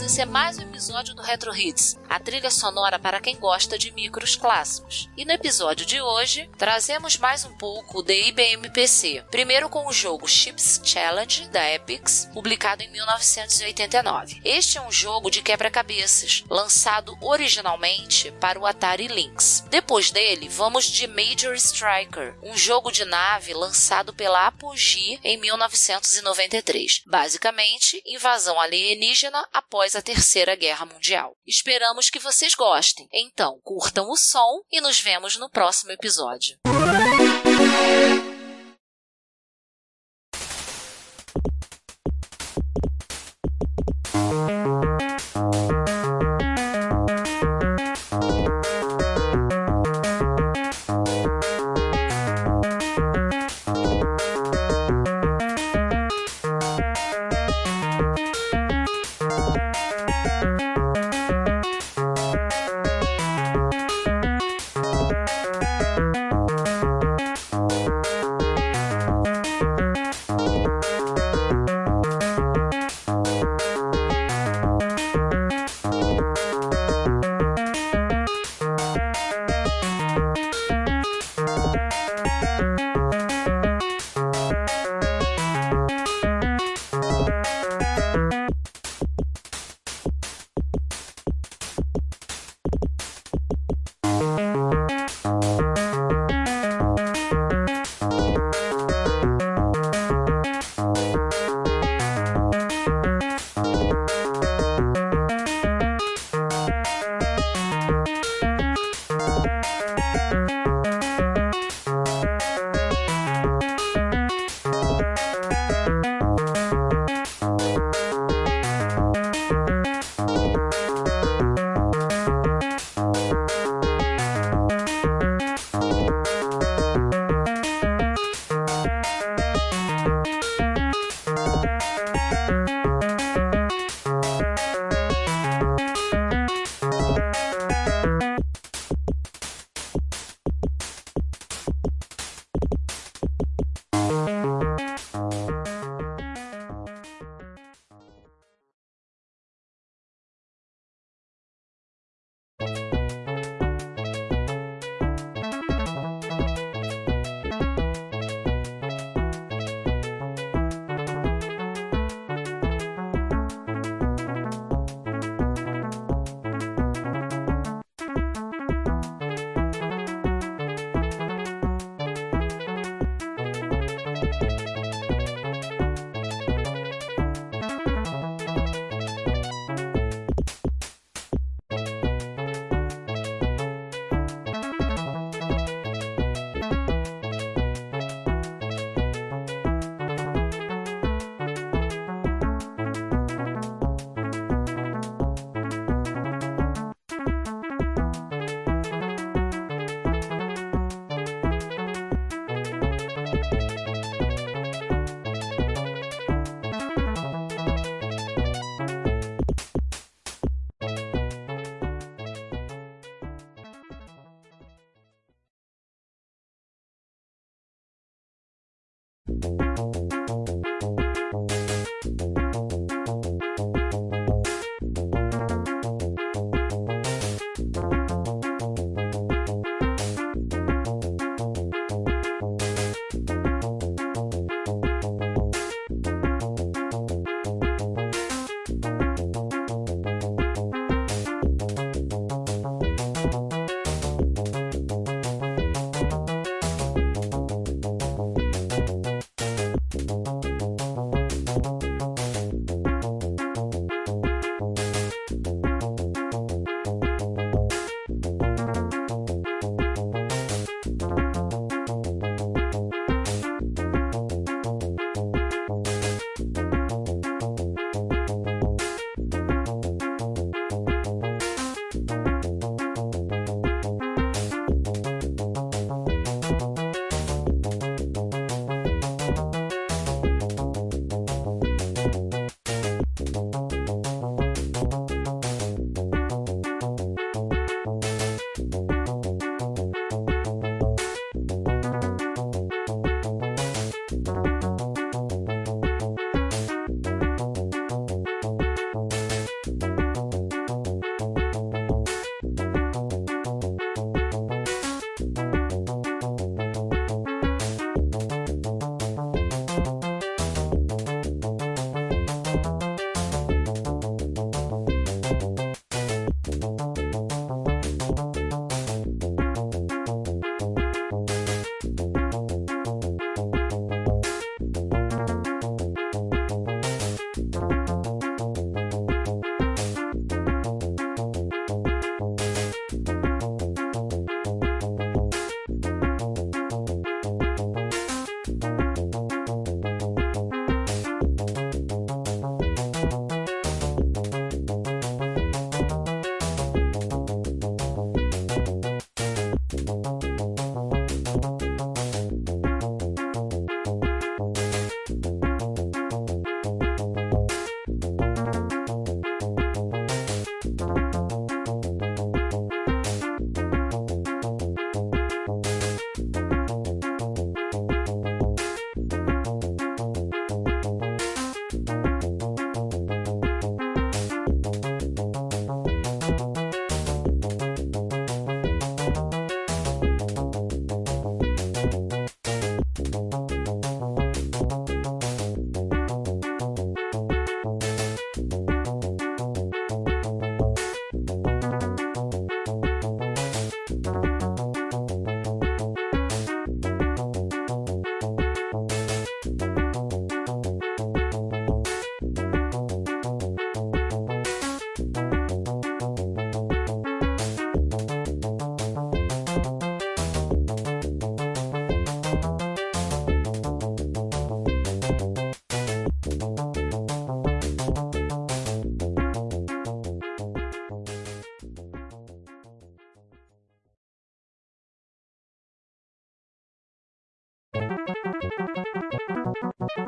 Isso é mais episódio do Retro Hits, a trilha sonora para quem gosta de micros clássicos. E no episódio de hoje, trazemos mais um pouco de IBM PC. Primeiro com o jogo Chips Challenge da Epix, publicado em 1989. Este é um jogo de quebra-cabeças, lançado originalmente para o Atari Lynx. Depois dele, vamos de Major Striker, um jogo de nave lançado pela Apogee em 1993. Basicamente, invasão alienígena após a Terceira Guerra Mundial. Esperamos que vocês gostem. Então, curtam o som e nos vemos no próximo episódio.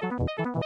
you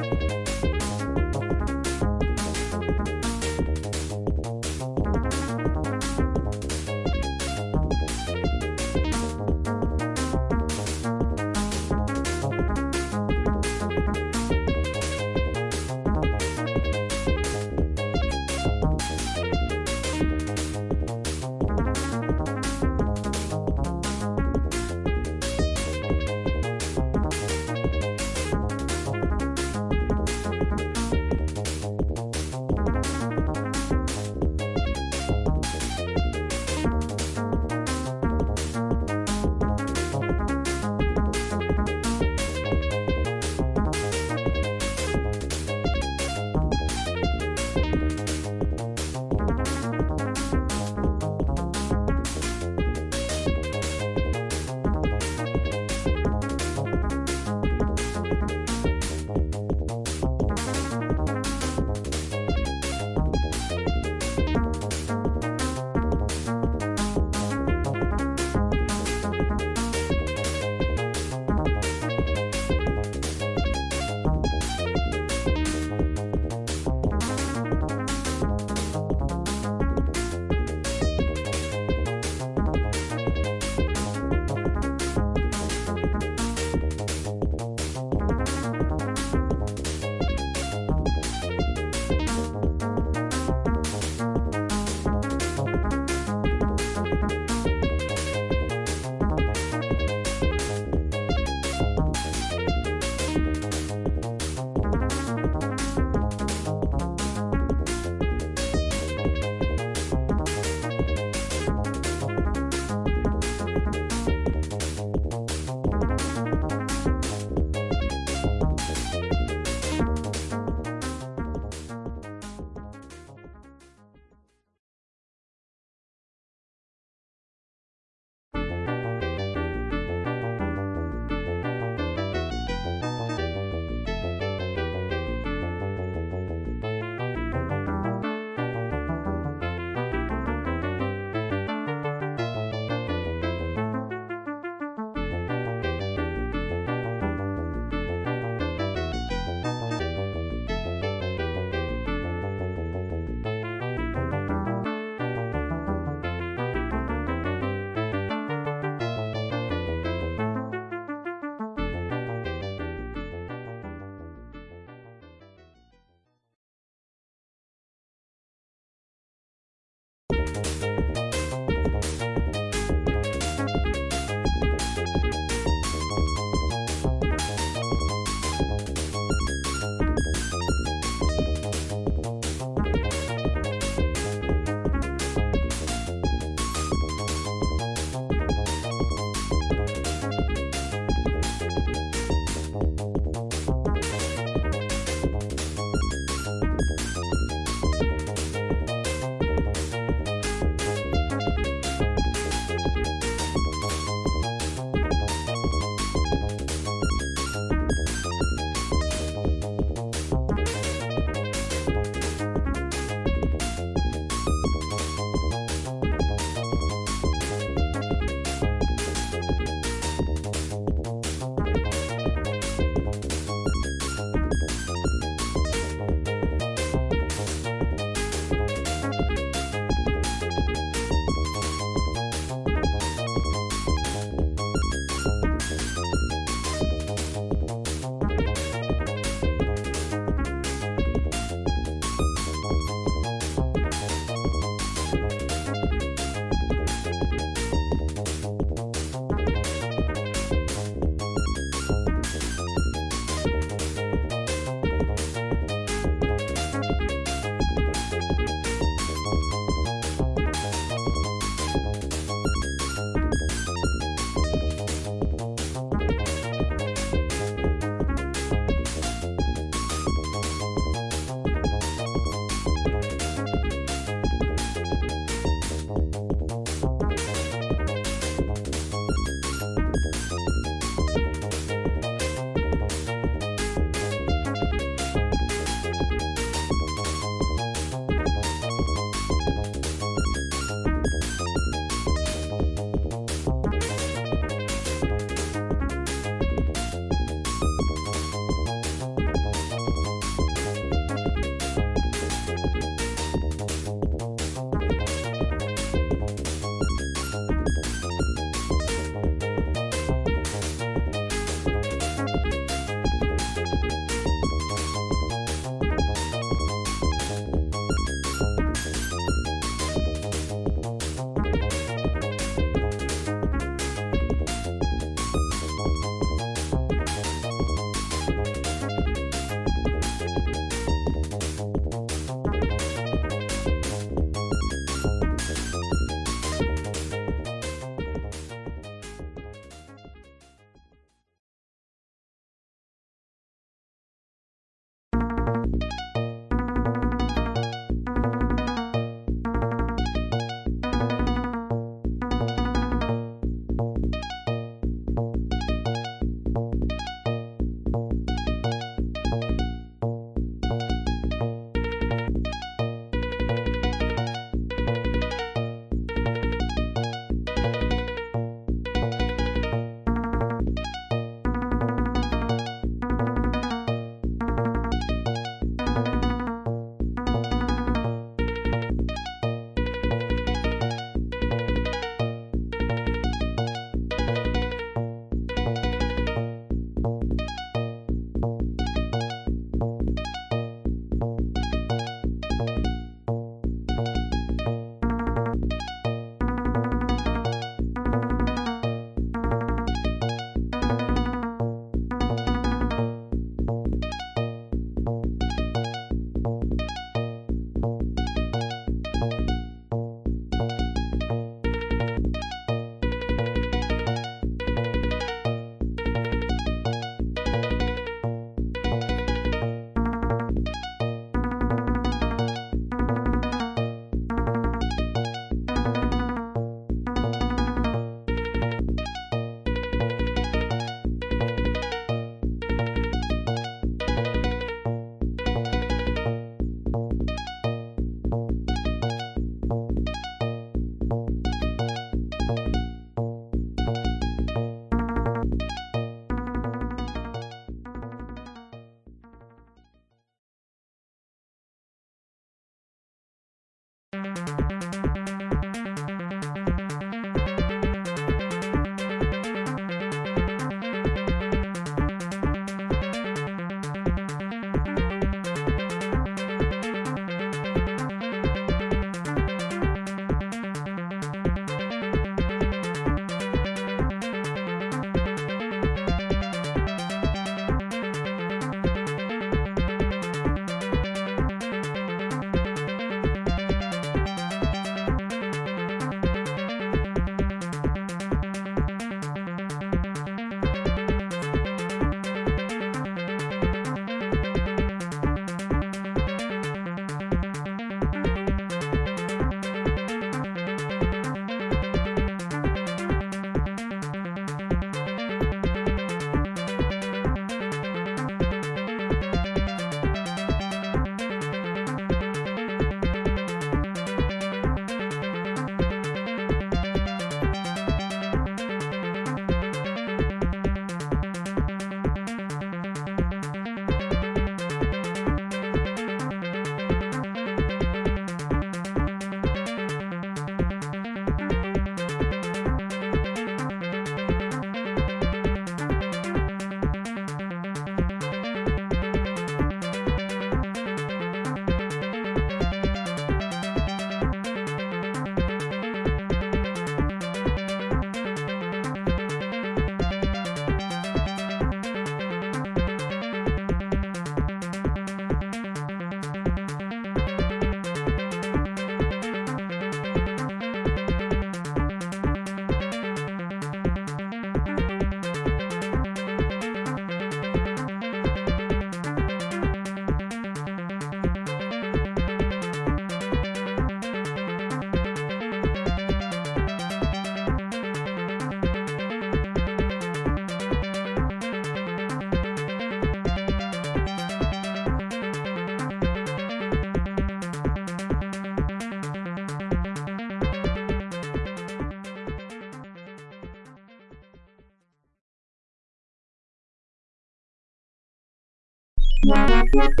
Thank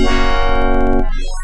you.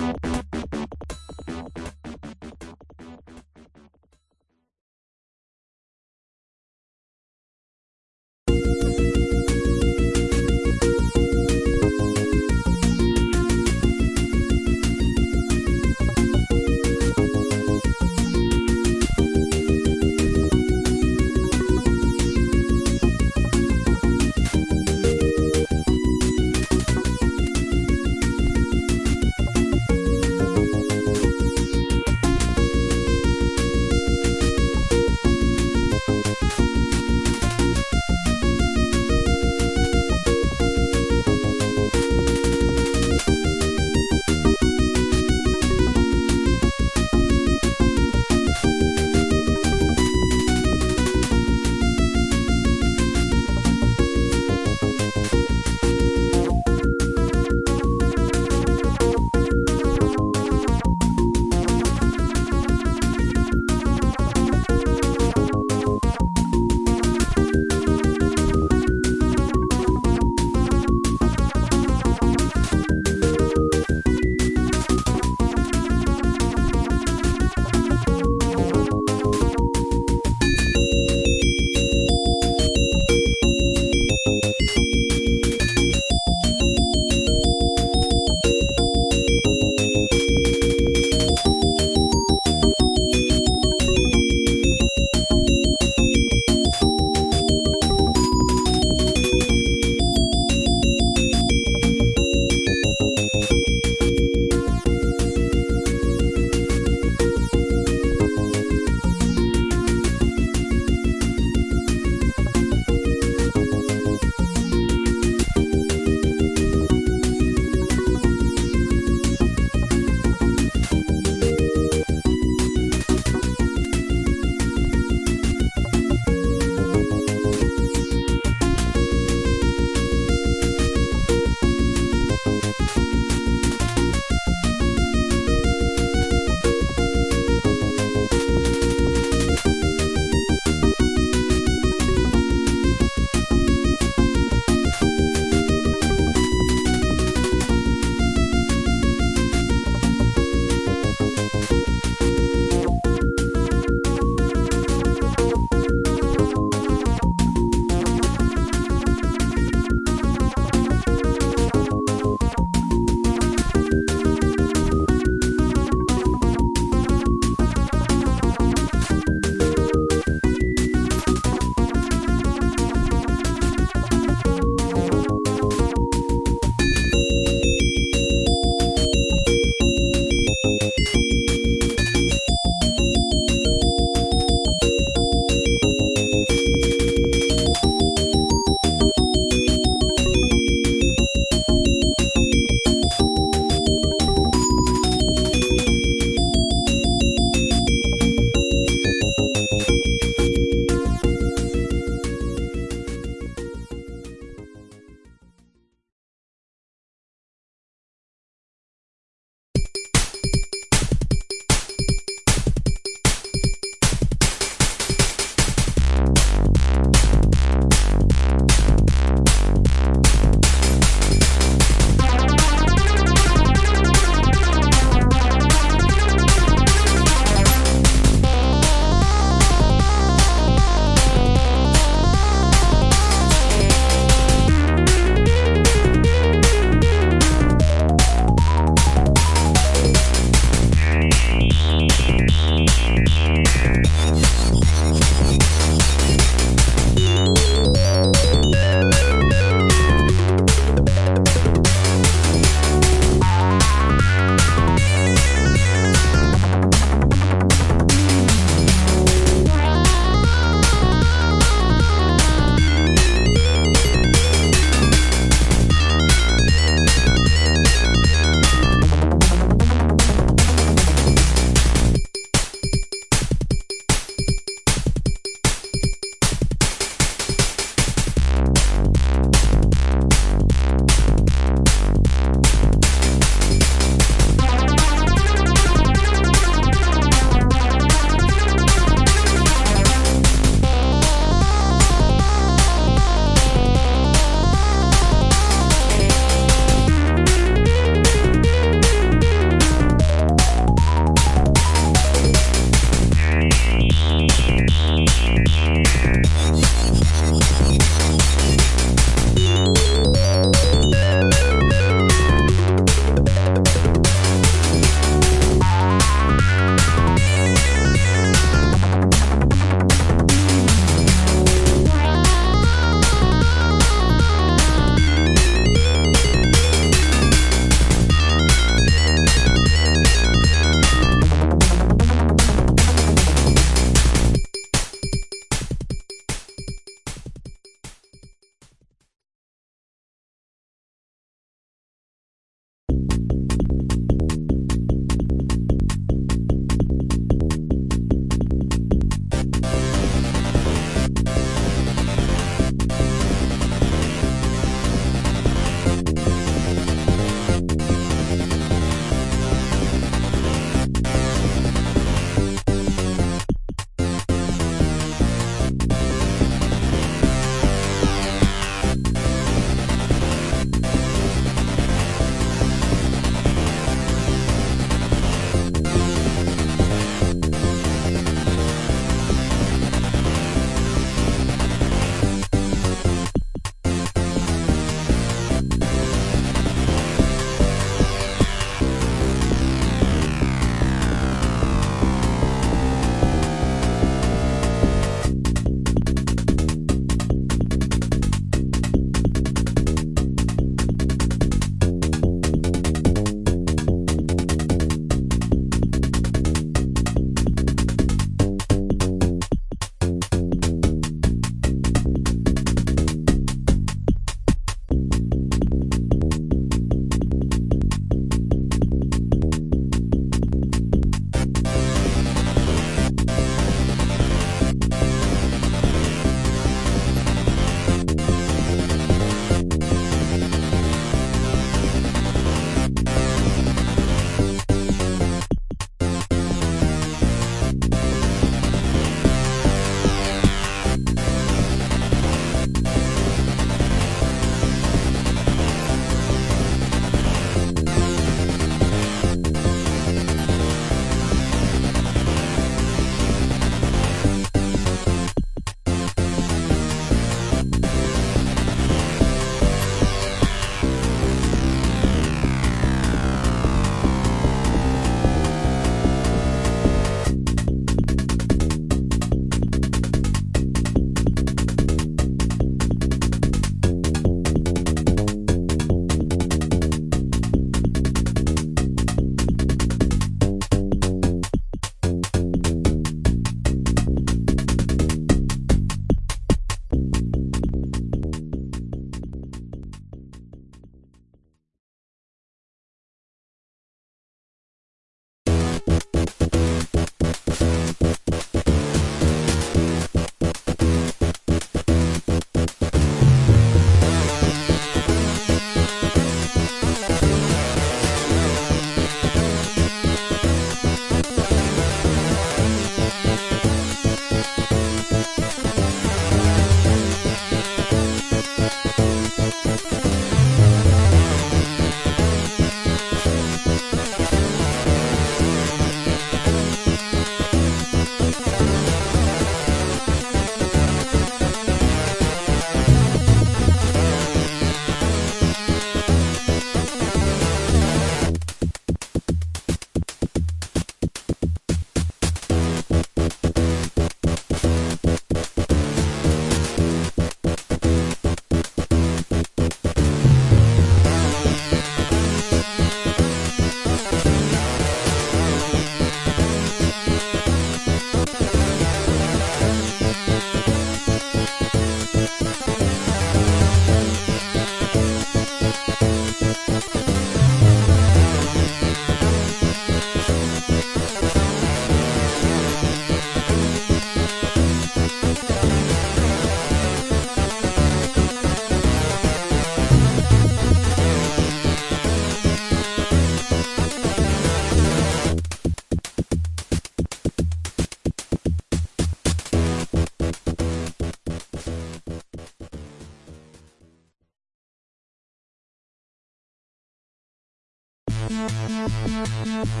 Yeah.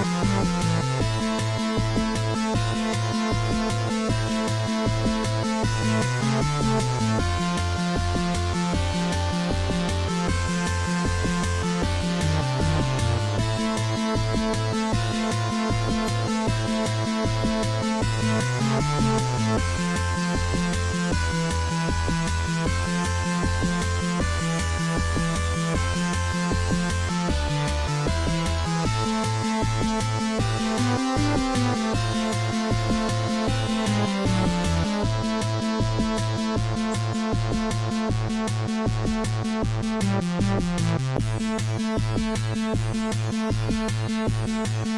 Thank you. Música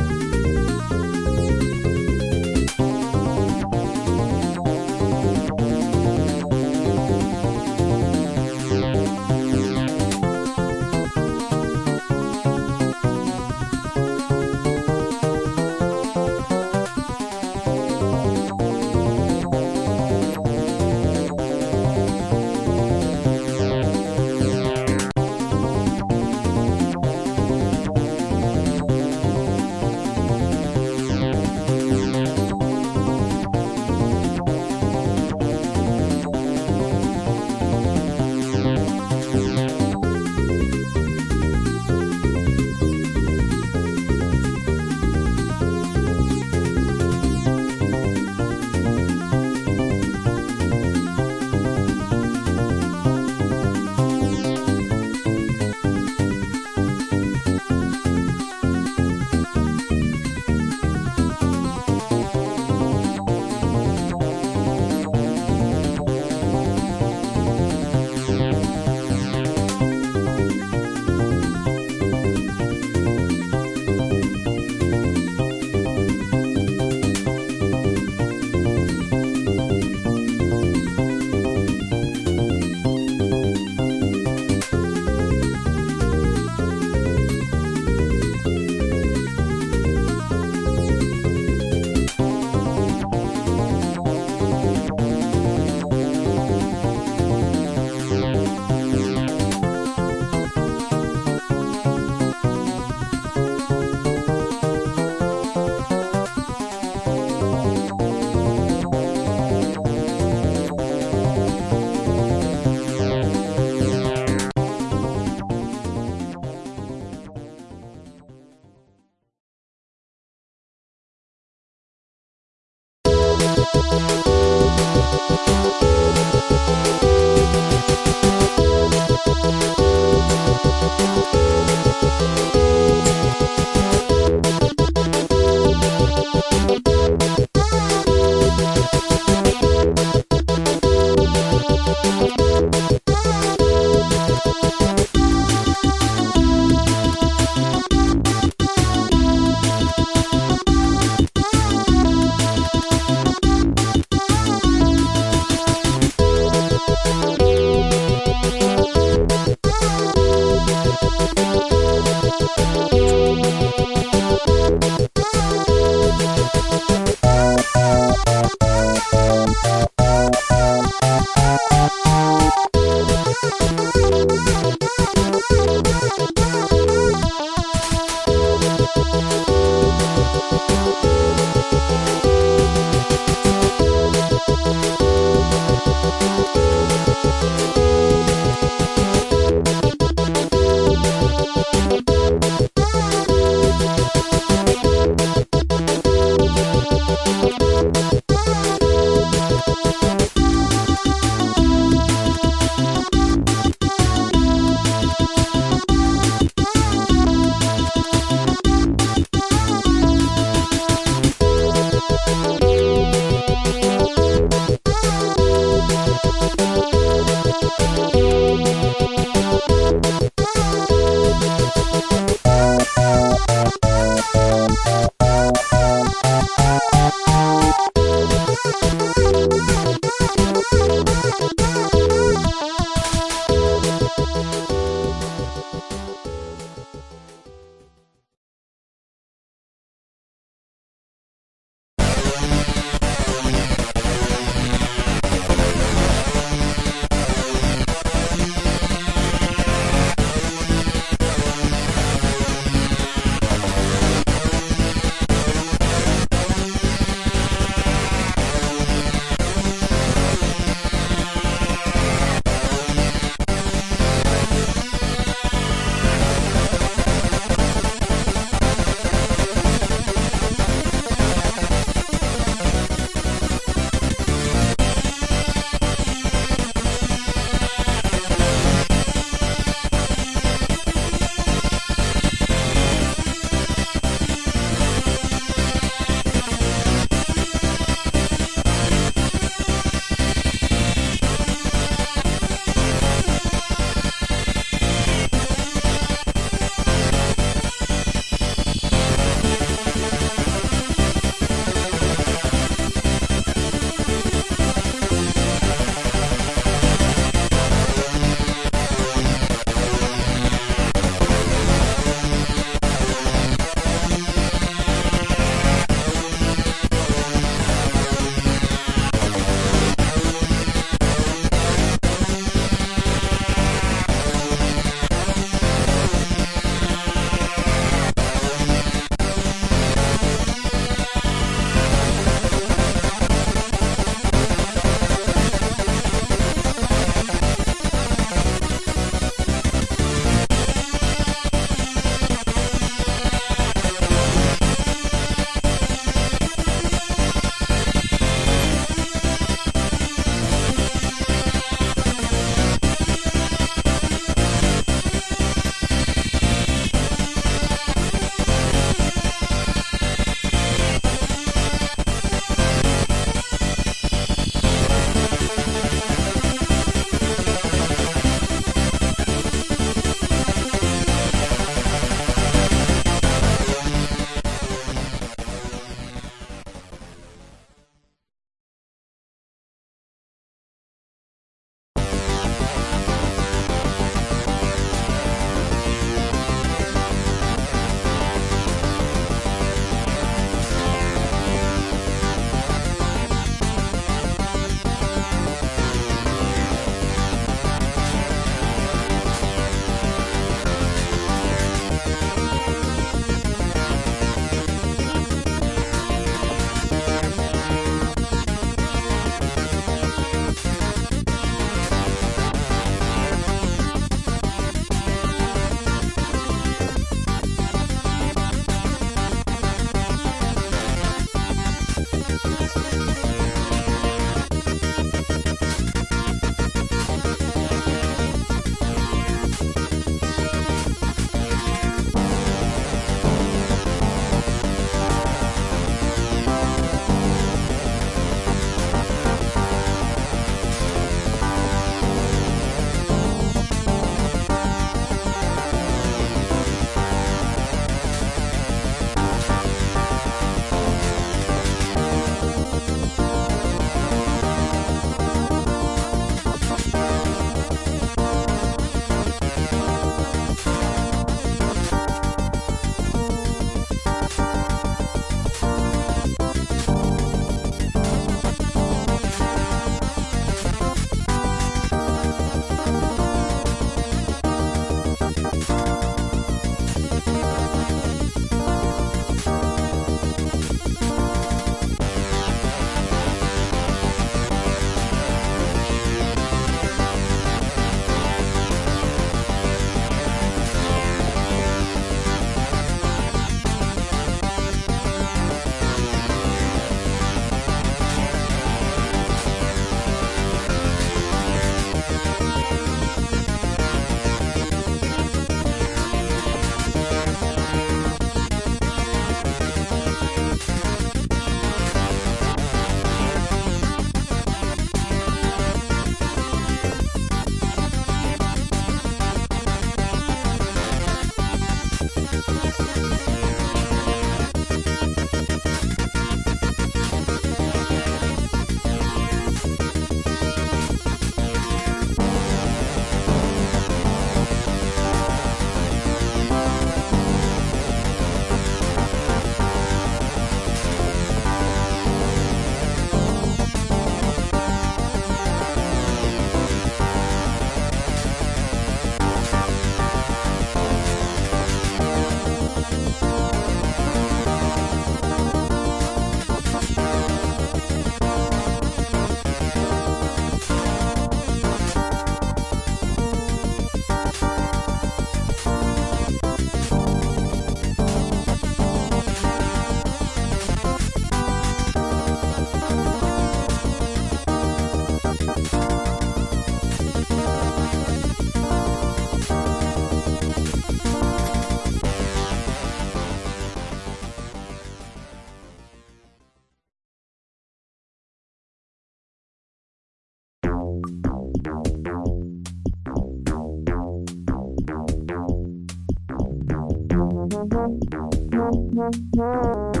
Thank you.